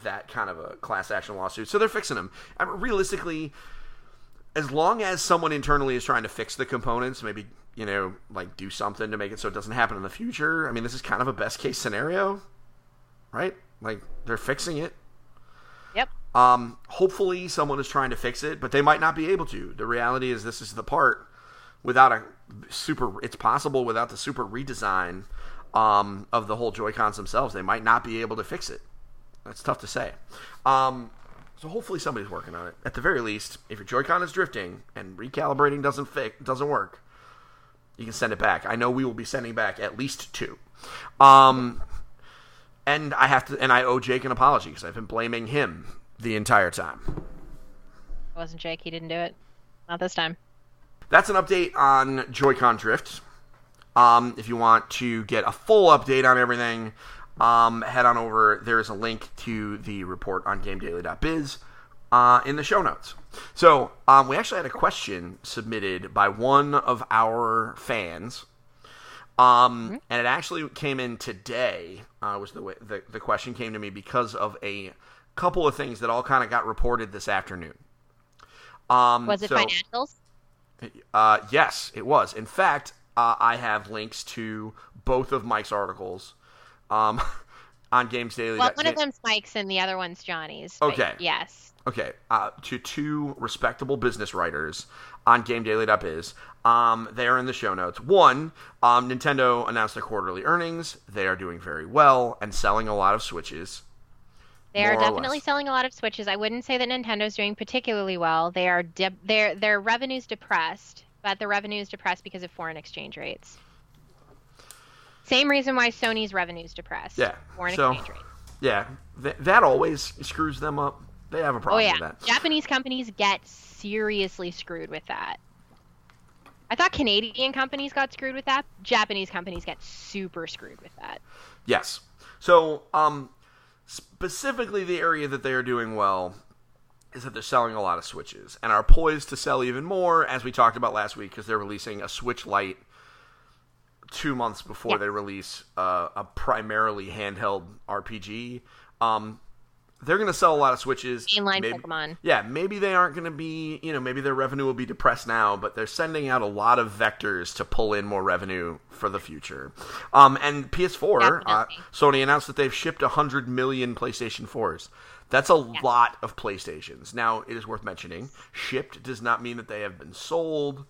that kind of a class action lawsuit. So they're fixing them. I mean, realistically, as long as someone internally is trying to fix the components, maybe you know, like do something to make it so it doesn't happen in the future. I mean, this is kind of a best case scenario, right? Like they're fixing it. Yep. Um, hopefully, someone is trying to fix it, but they might not be able to. The reality is, this is the part without a super. It's possible without the super redesign um, of the whole Joy Cons themselves, they might not be able to fix it. That's tough to say. Um, so hopefully, somebody's working on it. At the very least, if your Joy-Con is drifting and recalibrating doesn't fit, doesn't work, you can send it back. I know we will be sending back at least two. Um, and I have to, and I owe Jake an apology because I've been blaming him the entire time. It wasn't Jake. He didn't do it. Not this time. That's an update on Joy-Con drift. Um, if you want to get a full update on everything, um, head on over. There is a link to the report on GameDaily.biz uh, in the show notes. So um, we actually had a question submitted by one of our fans. Um, and it actually came in today. Uh, was the way the, the question came to me because of a couple of things that all kind of got reported this afternoon. Um, Was it so- financials? uh, yes, it was. In fact, uh, I have links to both of Mike's articles um, [laughs] on Games Daily. Well, one of them's Mike's and the other one's Johnny's. Okay. Yes. Okay, uh, to two respectable business writers on GameDaily.biz. Um, they are in the show notes. One, um, Nintendo announced their quarterly earnings. They are doing very well and selling a lot of Switches. They are definitely selling a lot of Switches. I wouldn't say that Nintendo's doing particularly well. They are dip their their revenue's depressed, but the revenue is depressed because of foreign exchange rates. Same reason why Sony's revenue's depressed. Yeah, Foreign so- exchange rates. Yeah, th- that always screws them up. They have a Oh problem yeah. with that. Japanese companies get seriously screwed with that. I thought Canadian companies got screwed with that. Japanese companies get super screwed with that. Yes. So, um, specifically, the area that they are doing well is that they're selling a lot of Switches and are poised to sell even more, as we talked about last week, because they're releasing a Switch Lite two months before Yeah. they release uh, a primarily handheld RPG. Um, they're going to sell a lot of Switches. Mainline maybe, Pokemon. Yeah, maybe they aren't going to be, you know, maybe their revenue will be depressed now, but they're sending out a lot of vectors to pull in more revenue for the future. Um, and PS4, uh, Sony announced that they've shipped 100 million PlayStation 4s. That's a lot of PlayStations. Now, it is worth mentioning, shipped does not mean that they have been sold.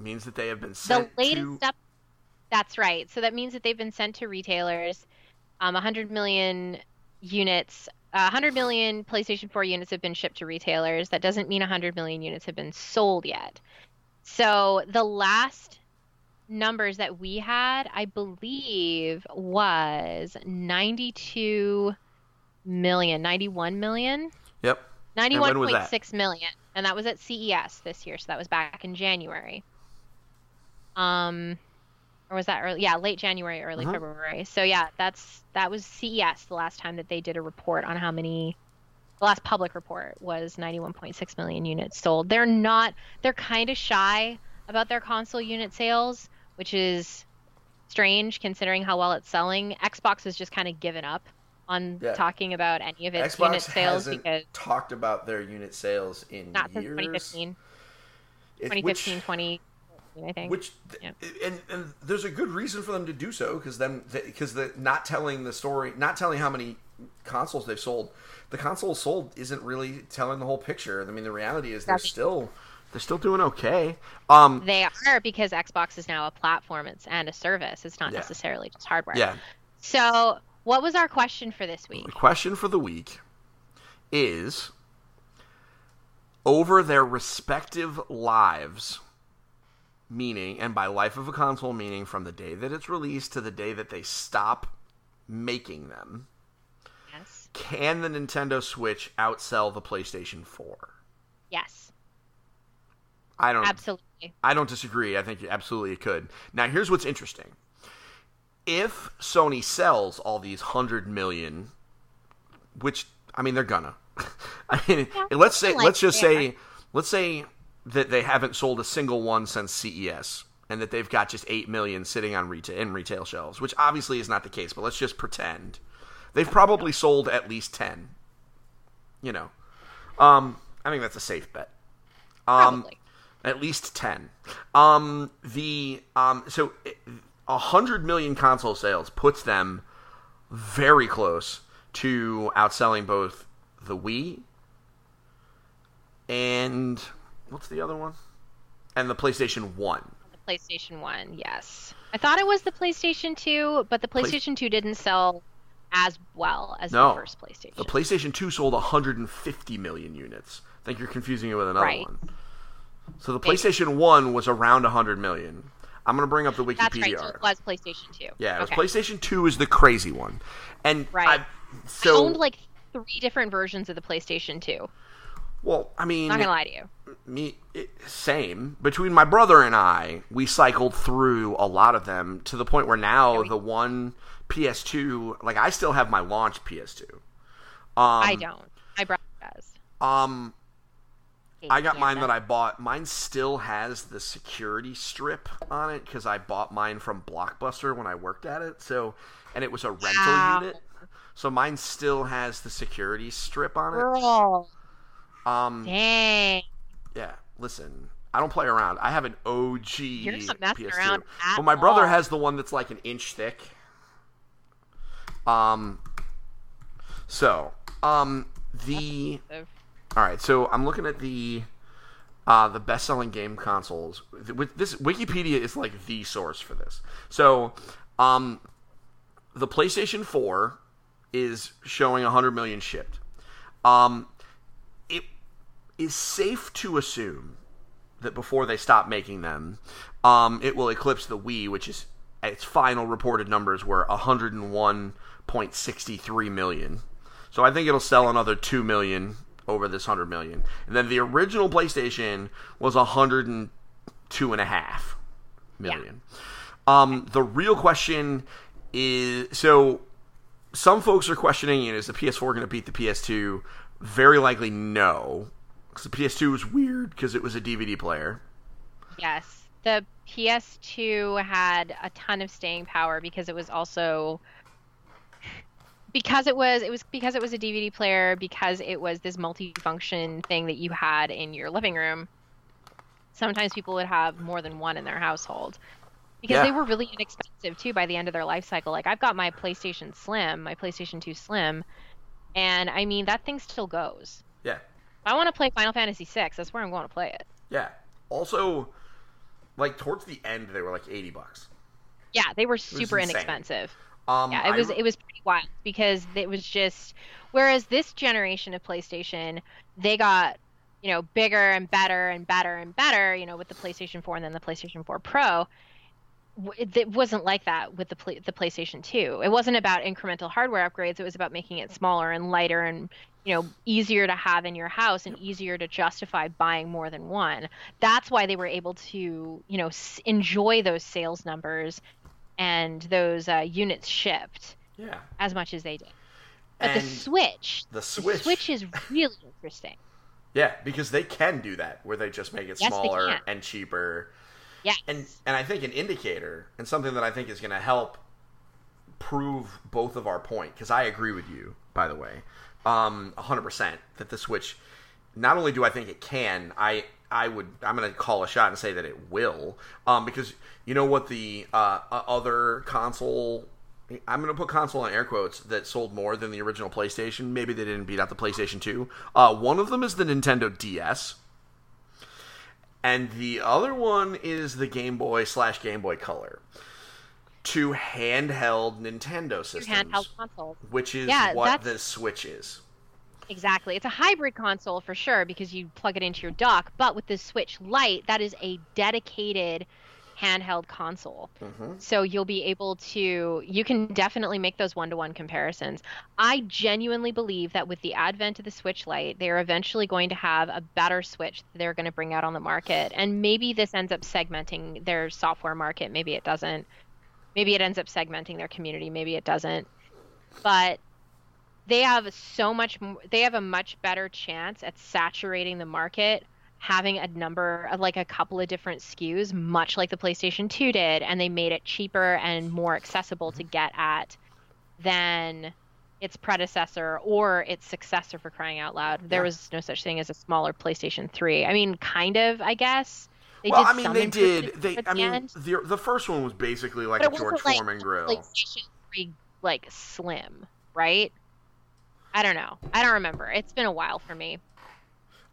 Means that they have been sent The latest to step. That's right. So that means that they've been sent to retailers. Um, 100 million units. Uh, 100 million PlayStation 4 units have been shipped to retailers. That doesn't mean 100 million units have been sold yet. So the last numbers that we had, I believe, was 92 million, 91 million. Yep. when was that? 91.6 million and that was at CES this year so that was back in January um or was that early yeah late January early Mhm. February so yeah that's that was CES the last time that they did a report on how many the last public report was 91.6 million units sold they're not they're kind of shy about their console unit sales which is strange considering how well it's selling Xbox has just kind of given up on Yeah. talking about any of its unit sales hasn't because talked about their unit sales in not since years. 2015 It- 2015 which, 20 i think which Yeah. and, and there's a good reason for them to do so because them because the not telling the story not telling how many consoles they've sold the consoles sold isn't really telling the whole picture i mean the reality is they're Exactly. still they're still doing okay um they are because xbox is now a platform it's, and a service it's not Yeah. necessarily just hardware yeah so what was our question for this week the question for the week is over their respective lives meaning and by life of a console meaning from the day that it's released to the day that they stop making them yes can the Nintendo Switch outsell the PlayStation 4? yes I don't absolutely I don't disagree. I think absolutely it could. Now here's what's interesting. If Sony sells all these 100 million which I mean they're gonna. [laughs] I mean Yeah, let's say like let's just say let's say that they haven't sold a single one since CES and that they've got just 8 million sitting on retail in retail shelves, which obviously is not the case, but let's just pretend. They've probably sold at least 10. You know. Um I think that's a safe bet. Um probably at least 10 um the um so a hundred million console sales puts them very close to outselling both the wii and what's the other one and the playstation 1 the playstation 1 yes i thought it was the playstation 2 but the Play- playstation 2 didn't sell as well as No. the first playstation the playstation 2 sold 150 million units i think you're confusing it with another Right. one so the Maybe. playstation 1 was around 100 million i'm going to bring up the wikipedia that's right so it was playstation 2 Yeah, it was okay. PlayStation 2 is the crazy one. And Right. I, I so owned like three different versions of the playstation 2 well, I mean, not gonna lie to you me it, same. Between my brother and I, we cycled through a lot of them to the point where now we- the one PS2, like I still have my launch PS2. Um, i don't my brother does Um, I got mine that I bought. Mine still has the security strip on it because I bought mine from Blockbuster when I worked at it. So, and it was a rental Wow. unit. So mine still has the security strip on it. Girl, Um, dang. yeah. Listen, I don't play around. I have an OG You're not messing PS2. but my brother all. has the one that's like an inch thick. Um. So, um, the all right, so I'm looking at the uh, the best-selling game consoles. With this Wikipedia is like the source for this. So, um, the PlayStation 4 is showing 100 million shipped. Um, is safe to assume that before they stop making them, um, it will eclipse the Wii, which is its final reported numbers were 101.63 million. So I think it'll sell another 2 million over this 100 million. And then the original PlayStation was 102 and a half million. Um, the real question is so some folks are questioning you know, is the PS4 going to beat the PS2? Very likely no. Because the PS2 was weird because it was a DVD player. Yes. The PS2 had a ton of staying power because it was also because it was it was because it was a DVD player because it was this multi-function thing that you had in your living room. Sometimes people would have more than one in their household because Yeah. they were really inexpensive too by the end of their life cycle. Like I've got my PlayStation Slim, my PlayStation 2 Slim, and I mean that thing still goes. I want to play Final Fantasy VI, that's where I'm going to play it. Yeah. Also, like towards the end, they were like eighty bucks. Yeah, they were super inexpensive. Um, Yeah, it I was it was pretty wild because it was just whereas this generation of PlayStation, they got you know bigger and better and better and better, you know, with the PlayStation 4 and then the PlayStation 4 Pro. It, it wasn't like that with the play, the PlayStation 2. It wasn't about incremental hardware upgrades. It was about making it smaller and lighter and you know easier to have in your house and easier to justify buying more than one. That's why they were able to you know s- enjoy those sales numbers and those uh, units shipped yeah. as much as they did. But And the Switch, the Switch, is really interesting. yeah, because they can do that where they just make it Yes, smaller and cheaper. Yeah, and and I think an indicator and something that I think is going to help prove both of our point because I agree with you by the way, um, hundred percent that the Switch. Not only do I think it can, I I would I'm going to call a shot and say that it will, um, because you know what the uh, other console. I'm going to put console in air quotes that sold more than the original PlayStation. Maybe they didn't beat out the PlayStation 2. Uh, one of them is the Nintendo DS and the other one is the Game Boy slash Game Boy Color. Two handheld Nintendo systems, handheld consoles. which is Yeah, what the Switch is. Exactly. It's a hybrid console for sure because you plug it into your dock, but with the Switch Lite, that is a dedicated handheld console. Mm-hmm. So you'll be able to you can definitely make those one-to-one comparisons. I genuinely believe that with the advent of the Switch Lite, they're eventually going to have a better Switch that they're going to bring out on the market. And maybe this ends up segmenting their software market, maybe it doesn't. Maybe it ends up segmenting their community, maybe it doesn't. But they have so much they have a much better chance at saturating the market having a number of like a couple of different SKUs much like the PlayStation 2 did and they made it cheaper and more accessible to get at than its predecessor or its successor for crying out loud. There Yeah. was no such thing as a smaller PlayStation 3. I mean kind of, I guess. They well, I mean, they did. They, I mean, end, the the first one was basically like a George like Foreman grill. 3 like slim, right? I don't know. I don't remember. It's been a while for me.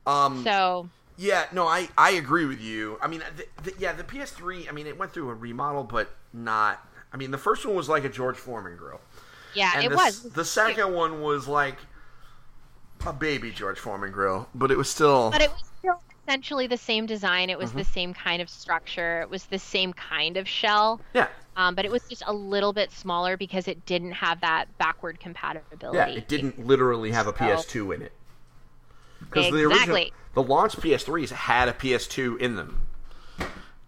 Um, So yeah, no, I I agree with you. I mean, the, the, yeah, the PS3. I mean, it went through a remodel, but not. I mean, the first one was like a George Foreman grill. yeah, and it the, was. The second one was like a baby George Foreman grill, but it was still. But it was still essentially the same design. It was Mm-hmm. the same kind of structure. It was the same kind of shell. yeah, Um, but it was just a little bit smaller because it didn't have that backward compatibility. yeah, it didn't literally have a So- PS2 in it. Because the original, Exactly. the launch PS3s had a PS2 in them,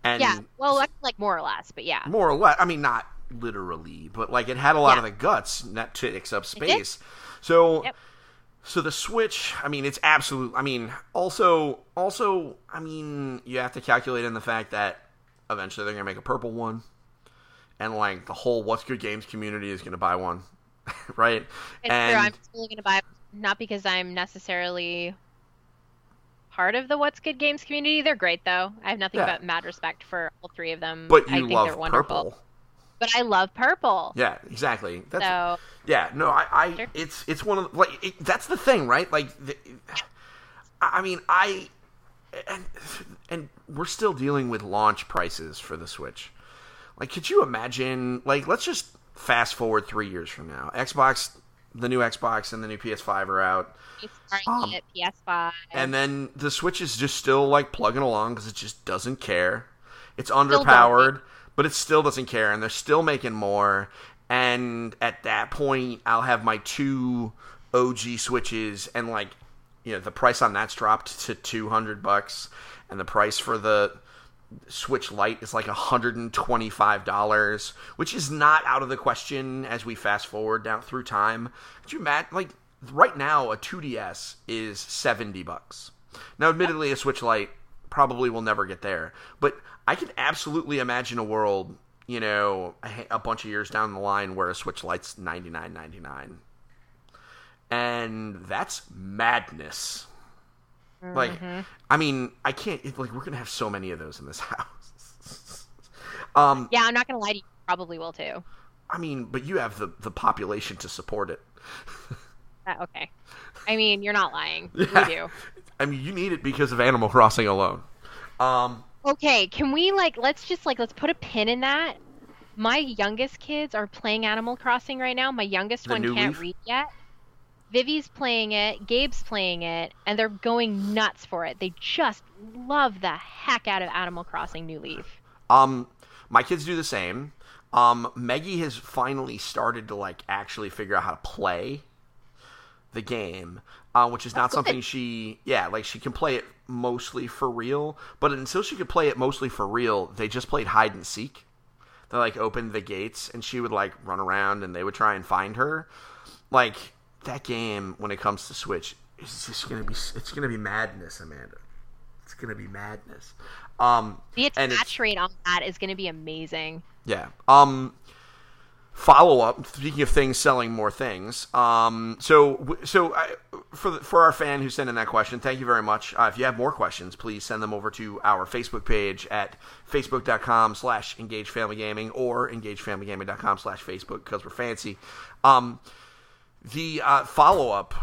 and Yeah, well, like more or less, but yeah. more or less. I mean, not literally, but like it had a lot Yeah. of the guts not to take up space. So, Yep. So the Switch. I mean, it's absolute. I mean, also, also, I mean, you have to calculate in the fact that eventually they're gonna make a purple one, and like the whole What's Good Games community is gonna buy one, [laughs] right? It's and true. I'm still going to buy, not because I'm necessarily part of the What's Good Games community. They're great, though. I have nothing Yeah. but mad respect for all three of them. but I you think love they're wonderful. purple. But I love purple. Yeah, exactly. That's So Yeah, no, I, I Sure. it's it's one of the, like it, that's the thing, right? Like, the, I mean, I and and we're still dealing with launch prices for the Switch. Like, could you imagine? Like, let's just fast forward three years from now. Xbox, the new Xbox and the new PS5 are out, um, at PS5. and then the Switch is just still like plugging along because it just doesn't care. It's underpowered, but it still doesn't care, and they're still making more. And at that point, I'll have my two OG Switches, and like, you know, the price on that's dropped to two hundred bucks, and the price for the Switch Lite is like $125, which is not out of the question as we fast forward down through time. Could you imagine, like, right now, a 2DS is 70 bucks. Now, admittedly, a Switch Lite probably will never get there, but I can absolutely imagine a world, you know, a, a bunch of years down the line where a Switch Lite's 99.99. and that's madness. Like, Mm-hmm. I mean, I can't. it- Like, we're gonna have so many of those in this [laughs] house. um, Yeah, I'm not gonna lie to you. Probably will too. I mean, but you have the the population to support it. [laughs] Uh, okay. I mean, you're not lying. [laughs] Yeah. We do. I mean, you need it because of Animal Crossing alone. Um, Okay, can we like let's just like let's put a pin in that. My youngest kids are playing Animal Crossing right now. My youngest one can't Leaf? read yet. Vivi's playing it, Gabe's playing it, and they're going nuts for it. They just love the heck out of Animal Crossing New Leaf. Um, my kids do the same. Um, Maggie has finally started to like actually figure out how to play the game, uh, which is not That's good. something she, yeah, like she can play it mostly for real. But until she could play it mostly for real, they just played hide and seek. They like opened the gates and she would like run around and they would try and find her. Like that game, when it comes to Switch, is just gonna be it's gonna be madness, Amanda. It's gonna be madness. Um, The attach rate on that is going to be amazing. yeah. Um follow up speaking of things selling more things. Um so so I, for the, for our fan who sent in that question thank you very much. Uh, if you have more questions please send them over to our facebook page at facebook.com slash engage family engagefamilygaming or engagefamilygaming.com slash facebook because we're fancy. Um the uh, follow up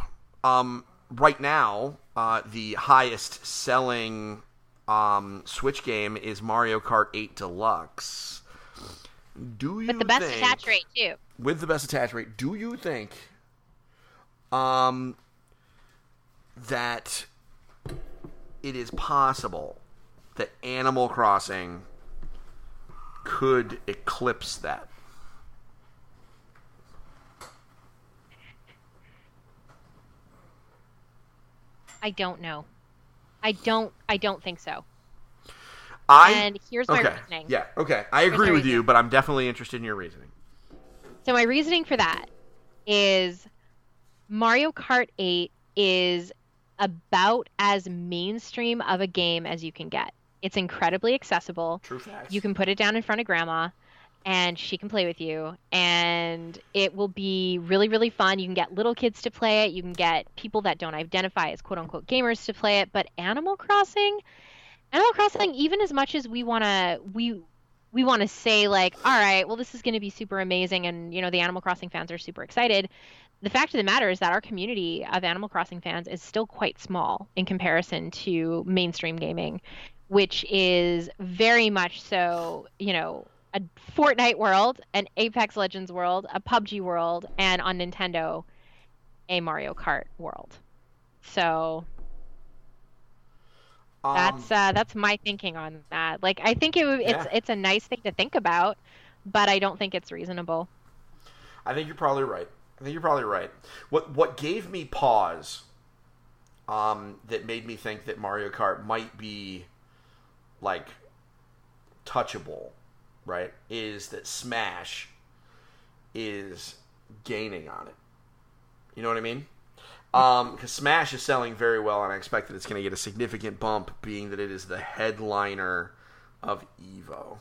um right now uh the highest selling um switch game is mario kart 8 deluxe do you With the best think, attach rate too. with the best attach rate, do you think um that it is possible that Animal Crossing could eclipse that? I don't know. I don't I don't think so. I And here's my okay. reasoning. Yeah, okay. I agree with you, but I'm definitely interested in your reasoning. So my reasoning for that is Mario Kart 8 is about as mainstream of a game as you can get. It's incredibly accessible. True facts. You can put it down in front of grandma and she can play with you and it will be really really fun. You can get little kids to play it, you can get people that don't identify as quote unquote gamers to play it, but Animal Crossing Animal Crossing even as much as we want to we we want to say like all right well this is going to be super amazing and you know the animal crossing fans are super excited. The fact of the matter is that our community of animal crossing fans is still quite small in comparison to mainstream gaming which is very much so you know a fortnite world an apex legends world a pubg world and on nintendo a mario kart world. So Um, that's uh, that's my thinking on that. Like, I think it it's Yeah. it's a nice thing to think about, but I don't think it's reasonable. I think you're probably right. I think you're probably right. What what gave me pause, um, that made me think that Mario Kart might be like touchable, right? Is that Smash is gaining on it. You know what I mean? Because Smash is selling very well, and I expect that it's going to get a significant bump, being that it is the headliner of Evo.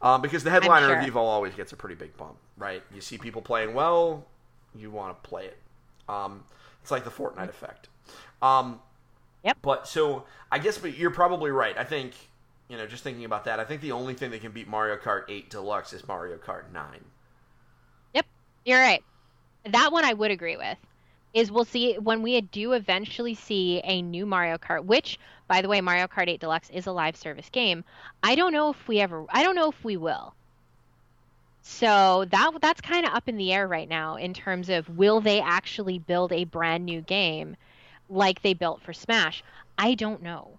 Um, because the headliner of. Evo always gets a pretty big bump, right? You see people playing well, you want to play it. Um, it's like the Fortnite effect. Um, Yep. But so I guess, but you're probably right. I think you know, just thinking about that, I think the only thing that can beat Mario Kart 8 Deluxe is Mario Kart 9. Yep, you're right. That one I would agree with. Is we'll see when we do eventually see a new Mario Kart, which, by the way, Mario Kart 8 Deluxe is a live service game. I don't know if we ever. I don't know if we will. So that that's kind of up in the air right now in terms of will they actually build a brand new game like they built for Smash? I don't know.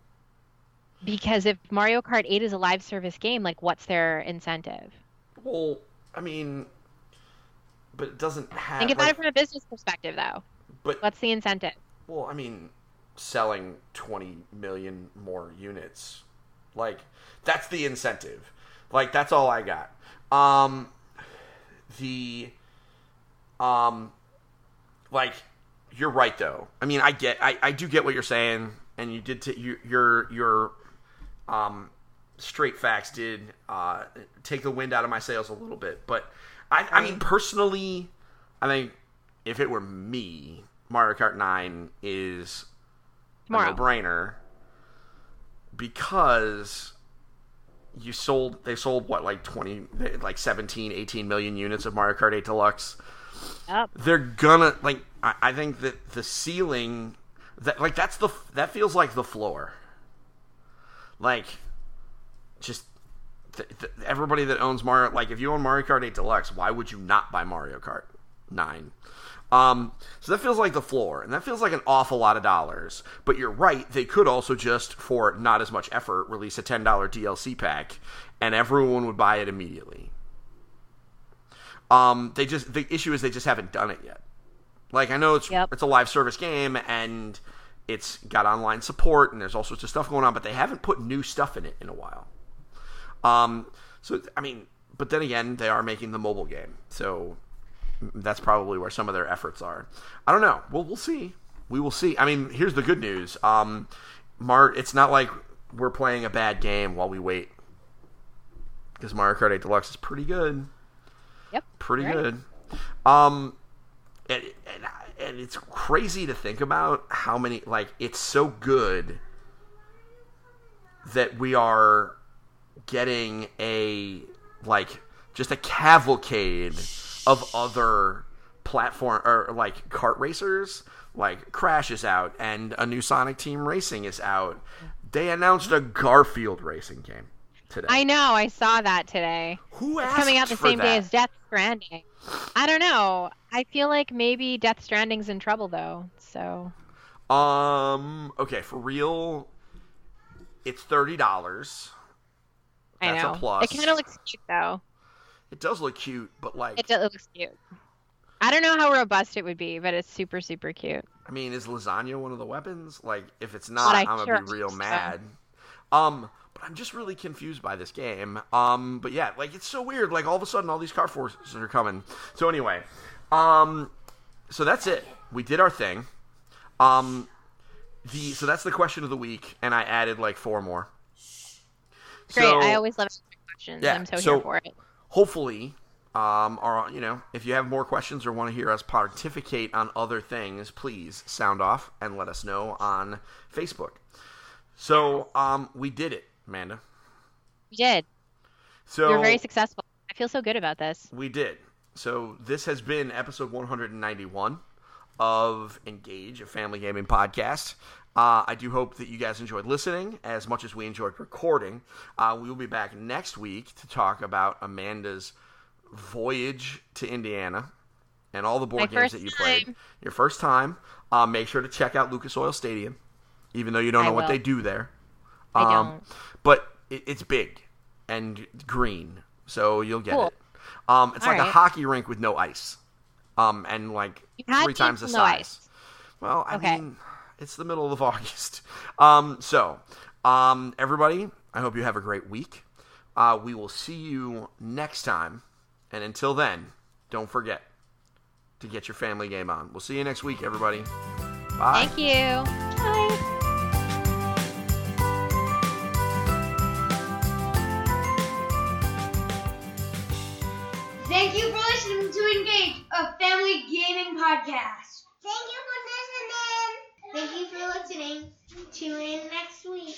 Because if Mario Kart 8 is a live service game, like what's their incentive? Well, I mean, but it doesn't have. Think about like- it from a business perspective, though. But What's the incentive? Well, I mean, selling 20 million more units. Like, that's the incentive. Like, that's all I got. Um, the, um, like, you're right, though. I mean, I get, I, I do get what you're saying, and you did, t- you, your, your, um, straight facts did, uh, take the wind out of my sails a little bit. But, I, I mean, personally, I think if it were me Mario Kart 9 is Tomorrow. a no-brainer because you sold they sold what like 20 like 17 18 million units of Mario Kart 8 Deluxe. Yep. They're gonna like I, I think that the ceiling that like that's the that feels like the floor. Like just th- th- everybody that owns Mario like if you own Mario Kart 8 Deluxe, why would you not buy Mario Kart 9? Um, so that feels like the floor, and that feels like an awful lot of dollars. But you're right; they could also just, for not as much effort, release a ten dollar DLC pack, and everyone would buy it immediately. Um, they just the issue is they just haven't done it yet. Like I know it's Yep. it's a live service game and it's got online support and there's all sorts of stuff going on, but they haven't put new stuff in it in a while. Um, so I mean, but then again, they are making the mobile game, so that's probably where some of their efforts are. I don't know. Well, we'll see. We will see. I mean, here's the good news. Um, Mar, it's not like we're playing a bad game while we wait, because Mario Kart 8 Deluxe is pretty good. Yep. Pretty Right. good. Um, and, and and it's crazy to think about how many like it's so good that we are getting a like just a cavalcade of other platform or like kart racers like crash is out and a new sonic team racing is out they announced a garfield racing game today I know. I saw that today. who It's coming out the same day as Death Stranding. I don't know. I feel like maybe Death Stranding's in trouble though. So Um. Okay, for real, it's thirty dollars. I That's a know. plus. It kind of looks cute though. It does look cute, but like, It, do- it looks cute. I don't know how robust it would be, but it's super super cute. I mean, is lasagna one of the weapons? Like, if it's not, I'm gonna be real so. mad. Um, but I'm just really confused by this game. Um, but yeah, like it's so weird. Like all of a sudden, all these car forces are coming. So anyway, um, so that's it. We did our thing. Um, the so that's the question of the week, and I added like four more. Great. So- I always love questions. Yeah, I'm so, so- here for it. Hopefully um or you know if you have more questions or want to hear us pontificate on other things please sound off and let us know on facebook so um we did it amanda We did. so You're very successful. I feel so good about this. we did so this has been episode 191 of engage a family gaming podcast uh, i do hope that you guys enjoyed listening as much as we enjoyed recording uh, we will be back next week to talk about amanda's voyage to indiana and all the board My games that you played time. your first time uh, make sure to check out lucas oil stadium even though you don't I know what will. they do there I um, don't. but it, it's big and green, so you'll get Cool. it. Um, it's All like a hockey rink with no ice, um, and like three times the no size. ice. Well, I Okay. mean, it's the middle of [laughs] August. Um, so, um, everybody, I hope you have a great week. Uh, we will see you next time, and until then, don't forget to get your family game on. We'll see you next week, everybody. Bye. Thank you. Bye. Thank you for listening to Engage, a family gaming podcast. Thank you for listening. Thank you for listening. Tune in next week.